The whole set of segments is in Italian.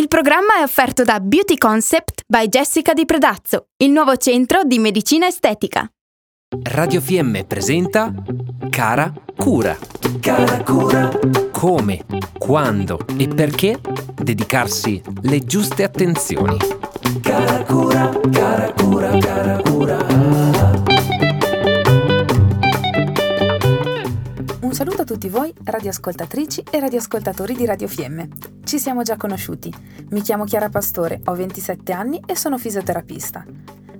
Il programma è offerto da Beauty Concept by Jessica Di Predazzo, il nuovo centro di medicina estetica. Radio FM presenta Cara Cura. Cara Cura. Come, quando e perché dedicarsi le giuste attenzioni. Cara Cura, cara Cura, cara Cura. Saluto a tutti voi, radioascoltatrici e radioascoltatori di Radio Fiemme. Ci siamo già conosciuti. Mi chiamo Chiara Pastore, ho 27 anni e sono fisioterapista.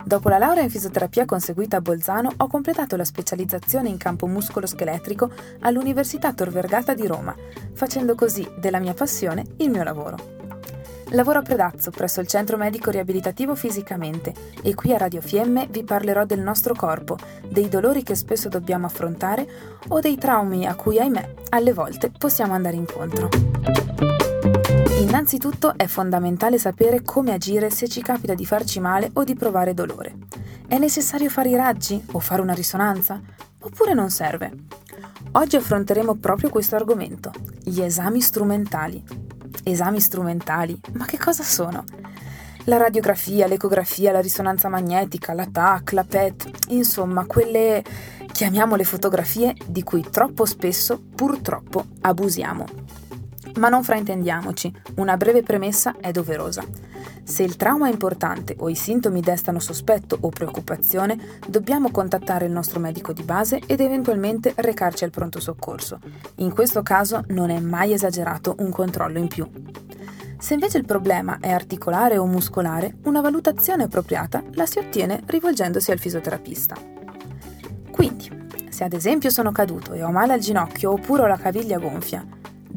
Dopo la laurea in fisioterapia conseguita a Bolzano, ho completato la specializzazione in campo muscolo-scheletrico all'Università Tor Vergata di Roma, facendo così della mia passione il mio lavoro. Lavoro a Predazzo presso il Centro Medico Riabilitativo Fisicamente e qui a Radio Fiemme vi parlerò del nostro corpo, dei dolori che spesso dobbiamo affrontare o dei traumi a cui, ahimè, alle volte possiamo andare incontro. Innanzitutto è fondamentale sapere come agire se ci capita di farci male o di provare dolore. È necessario fare i raggi o fare una risonanza? Oppure non serve? Oggi affronteremo proprio questo argomento, gli esami strumentali. Esami strumentali? Ma che cosa sono? La radiografia, l'ecografia, la risonanza magnetica, la TAC, la PET, insomma, quelle chiamiamole fotografie di cui troppo spesso, purtroppo, abusiamo. Ma non fraintendiamoci, una breve premessa è doverosa. Se il trauma è importante o i sintomi destano sospetto o preoccupazione, dobbiamo contattare il nostro medico di base ed eventualmente recarci al pronto soccorso. In questo caso non è mai esagerato un controllo in più. Se invece il problema è articolare o muscolare, una valutazione appropriata la si ottiene rivolgendosi al fisioterapista. Quindi, se ad esempio sono caduto e ho male al ginocchio oppure ho la caviglia gonfia,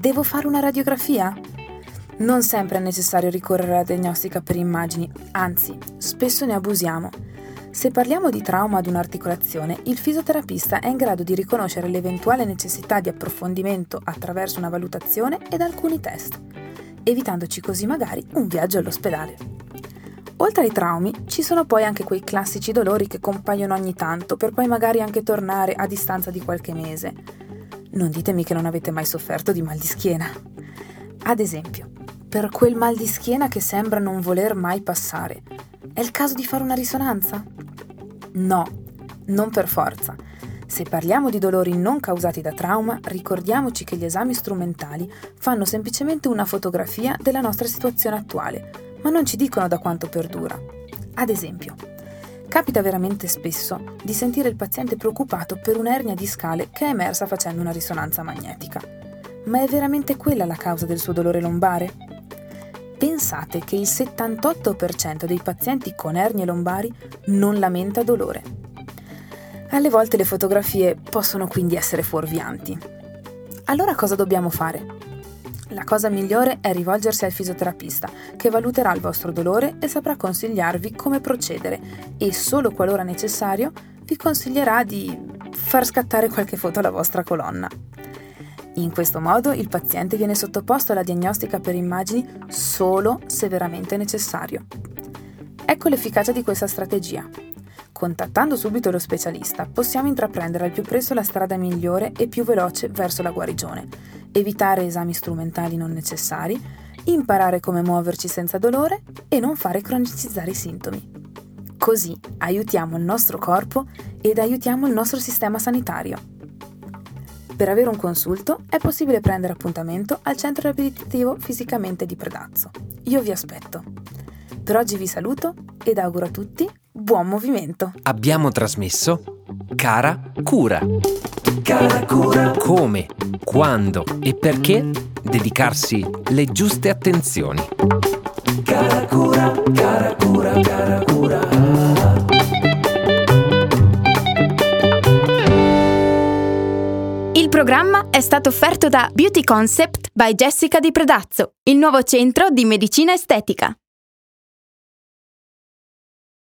devo fare una radiografia? Non sempre è necessario ricorrere alla diagnostica per immagini, anzi, spesso ne abusiamo. Se parliamo di trauma ad un'articolazione, il fisioterapista è in grado di riconoscere l'eventuale necessità di approfondimento attraverso una valutazione ed alcuni test, evitandoci così magari un viaggio all'ospedale. Oltre ai traumi, ci sono poi anche quei classici dolori che compaiono ogni tanto, per poi magari anche tornare a distanza di qualche mese. Non ditemi che non avete mai sofferto di mal di schiena. Ad esempio, per quel mal di schiena che sembra non voler mai passare. È il caso di fare una risonanza? No, non per forza. Se parliamo di dolori non causati da trauma, ricordiamoci che gli esami strumentali fanno semplicemente una fotografia della nostra situazione attuale, ma non ci dicono da quanto perdura. Ad esempio, capita veramente spesso di sentire il paziente preoccupato per un'ernia discale che è emersa facendo una risonanza magnetica. Ma è veramente quella la causa del suo dolore lombare? Pensate che il 78% dei pazienti con ernie lombari non lamenta dolore. Alle volte le fotografie possono quindi essere fuorvianti. Allora cosa dobbiamo fare? La cosa migliore è rivolgersi al fisioterapista, che valuterà il vostro dolore e saprà consigliarvi come procedere e solo qualora necessario vi consiglierà di far scattare qualche foto alla vostra colonna. In questo modo il paziente viene sottoposto alla diagnostica per immagini solo se veramente necessario. Ecco l'efficacia di questa strategia. Contattando subito lo specialista possiamo intraprendere al più presto la strada migliore e più veloce verso la guarigione, evitare esami strumentali non necessari, imparare come muoverci senza dolore e non fare cronicizzare i sintomi. Così aiutiamo il nostro corpo ed aiutiamo il nostro sistema sanitario. Per avere un consulto è possibile prendere appuntamento al centro riabilitativo fisicamente di Predazzo. Io vi aspetto. Per oggi vi saluto ed auguro a tutti buon movimento. Abbiamo trasmesso Cara Cura. Cara Cura. Come, quando e perché dedicarsi le giuste attenzioni. Cara Cura, cara Cura, cara Cura. programma è stato offerto da Beauty Concept by Jessica Di Predazzo, il nuovo centro di medicina estetica.